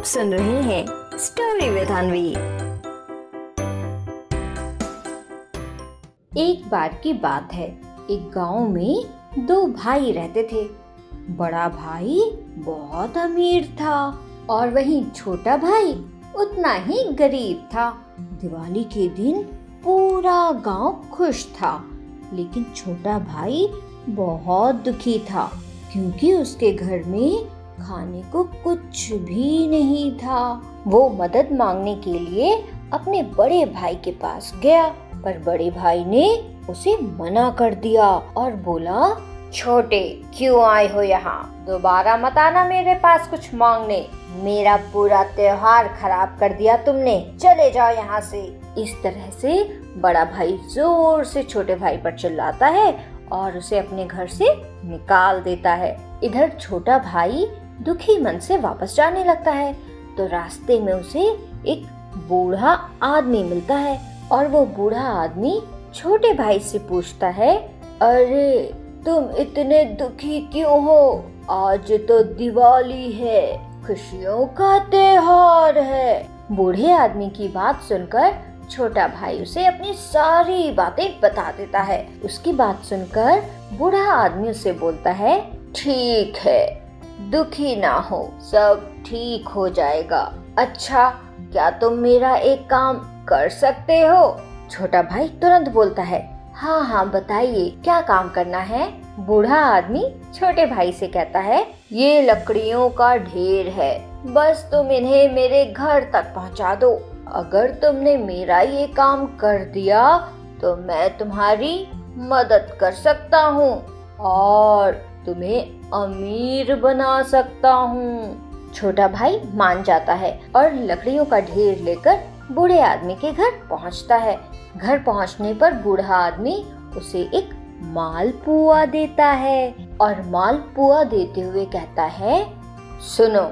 आप सुन रहे हैं स्टोरी विद अनवी एक बार की बात है। एक गाँव में दो भाई रहते थे। बड़ा भाई बहुत अमीर था और वहीं छोटा भाई उतना ही गरीब था। दिवाली के दिन पूरा गाँव खुश था, लेकिन छोटा भाई बहुत दुखी था, क्योंकि उसके घर में खाने को कुछ भी नहीं था। वो मदद मांगने के लिए अपने बड़े भाई के पास गया, पर बड़े भाई ने उसे मना कर दिया और बोला, छोटे, क्यों आए हो यहाँ? दोबारा मत आना मेरे पास कुछ मांगने। मेरा पूरा त्योहार खराब कर दिया तुमने। चले जाओ यहाँ से। इस तरह से बड़ा भाई ज़ोर से छोटे भाई पर चिल्लाता है और उसे अपने घर से निकाल देता है। इधर छोटा भाई दुखी मन से वापस जाने लगता है। तो रास्ते में उसे एक बूढ़ा आदमी मिलता है और वो बूढ़ा आदमी छोटे भाई से पूछता है, अरे, तुम इतने दुखी क्यों हो? आज तो दिवाली है, खुशियों का त्योहार है। बूढ़े आदमी की बात सुनकर छोटा भाई उसे अपनी सारी बातें बता देता है। उसकी बात सुनकर बूढ़ा आदमी उसे बोलता है, ठीक है दुखी ना हो, सब ठीक हो जाएगा। अच्छा क्या तुम मेरा एक काम कर सकते हो? छोटा भाई तुरंत बोलता है हाँ हाँ बताइए, क्या काम करना है? बूढ़ा आदमी छोटे भाई से कहता है, ये लकड़ियों का ढेर है, बस तुम इन्हें मेरे घर तक पहुँचा दो। अगर तुमने मेरा ये काम कर दिया तो मैं तुम्हारी मदद कर सकता हूँ। और तुम्हें अमीर बना सकता हूँ। छोटा भाई मान जाता है और लकड़ियों का ढेर लेकर बूढ़े आदमी के घर पहुँचता है। घर पहुँचने पर बूढ़ा आदमी उसे एक मालपुआ देता है और मालपुआ देते हुए कहता है, सुनो,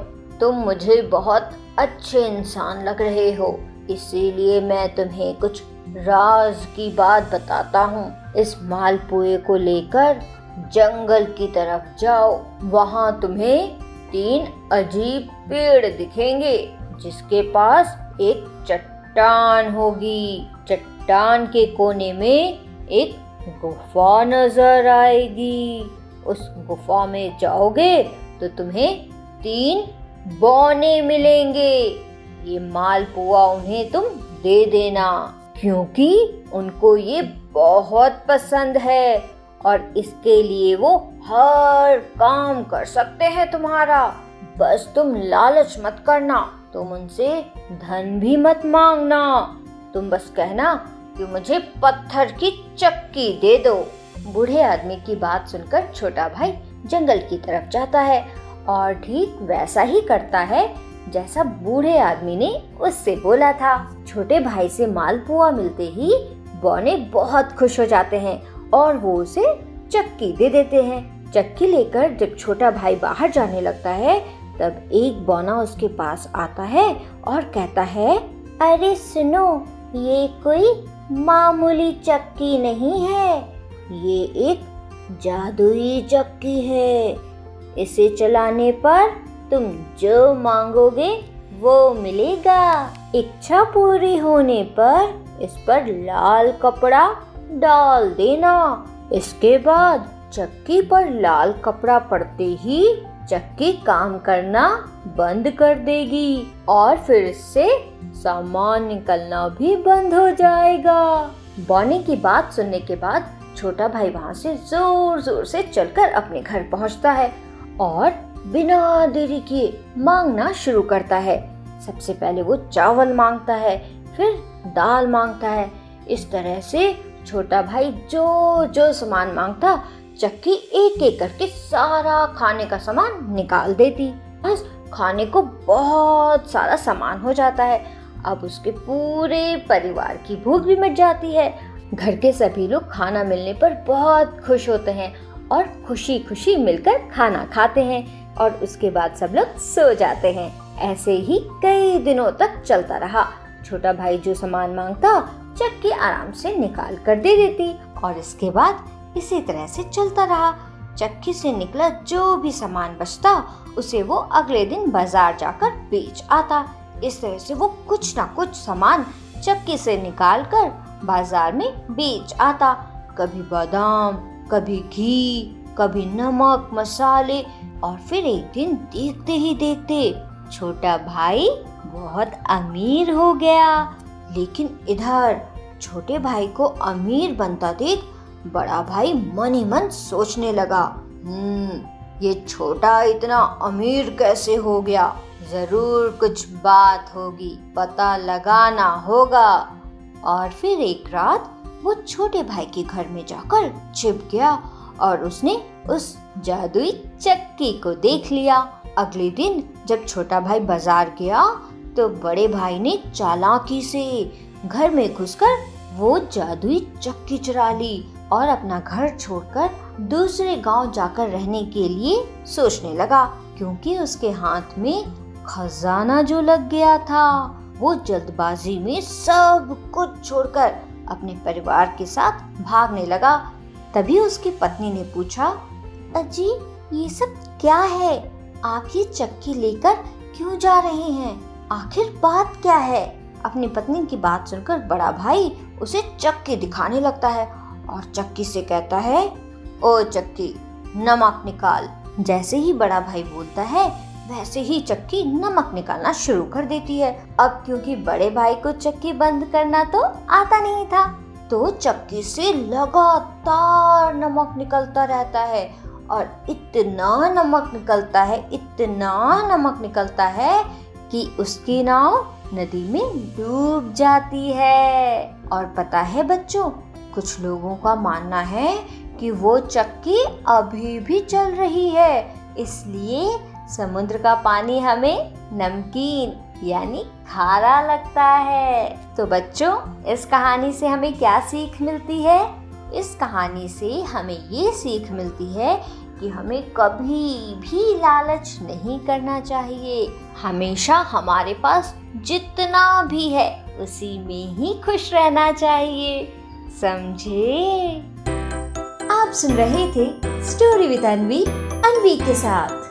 तुम मुझे बहुत अच्छे इंसान लग रहे हो, इसीलिए मैं तुम्हें कुछ राज की बात बताता हूँ। इस मालपुए को लेकर जंगल की तरफ़ जाओ। वहाँ तुम्हें तीन अजीब पेड़ दिखेंगे, जिसके पास एक चट्टान होगी। चट्टान के कोने में एक गुफा नज़र आएगी। उस गुफा में जाओगे तो तुम्हें तीन बौने मिलेंगे। ये मालपुआ उन्हें तुम दे देना, क्योंकि उनको ये बहुत पसंद है। और इसके लिए वो हर काम कर सकते हैं तुम्हारा। बस तुम लालच मत करना, तुम उनसे धन भी मत मांगना। तुम बस कहना कि मुझे पत्थर की चक्की दे दो। बूढ़े आदमी की बात सुनकर छोटा भाई जंगल की तरफ़ जाता है और ठीक वैसा ही करता है जैसा बूढ़े आदमी ने उससे बोला था। छोटे भाई से मालपुआ मिलते ही बौने बहुत खुश हो जाते हैं और वो उसे चक्की दे देते हैं। चक्की लेकर जब छोटा भाई बाहर जाने लगता है, तब एक बौना उसके पास आता है और कहता है, अरे सुनो, ये कोई मामूली चक्की नहीं है। ये एक जादुई चक्की है। इसे चलाने पर तुम जो मांगोगे वो मिलेगा। इच्छा पूरी होने पर इस पर लाल कपड़ा डाल देना। इसके बाद चक्की पर लाल कपड़ा पड़ते ही चक्की काम करना बंद कर देगी और फिर इससे सामान निकलना भी बंद हो जाएगा। बौने की बात सुनने के बाद छोटा भाई वहाँ से ज़ोर ज़ोर से चलकर अपने घर पहुँचता है और बिना देरी किए मांगना शुरू करता है। सबसे पहले वो चावल माँगता है, फिर दाल माँगता है। इस तरह से छोटा भाई जो जो सामान माँगता, चक्की एक एक करके सारा खाने का सामान निकाल देती। बस खाने को बहुत सारा सामान हो जाता है। अब उसके पूरे परिवार की भूख भी मिट जाती है। घर के सभी लोग खाना मिलने पर बहुत खुश होते हैं और खुशी खुशी मिलकर खाना खाते हैं और उसके बाद सब लोग सो जाते हैं। ऐसे ही कई दिनों तक चलता रहा। छोटा भाई जो सामान माँगता चक्की आराम से निकाल कर दे देती और इसके बाद इसी तरह से चलता रहा। चक्की से निकला जो भी सामान बचता, उसे वो अगले दिन बाज़ार जाकर बेच आता। इस तरह से वो कुछ ना कुछ सामान चक्की से निकाल कर बाज़ार में बेच आता। कभी बादाम, कभी घी, कभी नमक, मसाले और फिर एक दिन देखते ही देखते छोटा भाई बहुत अमीर हो गया। लेकिन इधर छोटे भाई को अमीर बनता देख बड़ा भाई मन ही मन सोचने लगा हम्म ये छोटा इतना अमीर कैसे हो गया? ज़रूर कुछ बात होगी, पता लगाना होगा। और फिर एक रात वो छोटे भाई के घर में जाकर छिप गया और उसने उस जादुई चक्की को देख लिया। अगले दिन जब छोटा भाई बाज़ार गया तो बड़े भाई ने चालाकी से घर में घुसकर वो जादुई चक्की चुरा ली और अपना घर छोड़कर दूसरे गाँव जाकर रहने के लिए सोचने लगा, क्योंकि उसके हाथ में खजाना जो लग गया था, वो जल्दबाजी में सब कुछ छोड़कर अपने परिवार के साथ भागने लगा। तभी उसकी पत्नी ने पूछा, अजी, ये सब क्या है? आप ये चक्की लेकर क्यों जा रहे हैं? आखिर बात क्या है? अपनी पत्नी की बात सुनकर बड़ा भाई उसे चक्की दिखाने लगता है और चक्की से कहता है, ओ चक्की, नमक निकाल। जैसे ही बड़ा भाई बोलता है, वैसे ही चक्की नमक निकालना शुरू कर देती है। अब क्योंकि बड़े भाई को चक्की बंद करना तो आता नहीं था तो चक्की से लगातार नमक निकलता रहता है और इतना नमक निकलता है, इतना नमक निकलता है कि उसकी नाव नदी में डूब जाती है। और पता है बच्चों, कुछ लोगों का मानना है कि वो चक्की अभी भी चल रही है। इसलिए समुद्र का पानी हमें नमकीन, यानी खारा लगता है। तो बच्चों, इस कहानी से हमें क्या सीख मिलती है? इस कहानी से हमें ये सीख मिलती है कि हमें कभी भी लालच नहीं करना चाहिए। हमेशा हमारे पास जितना भी है, उसी में ही खुश रहना चाहिए। समझे? आप सुन रहे थे स्टोरी विद अनवी अनवी के साथ।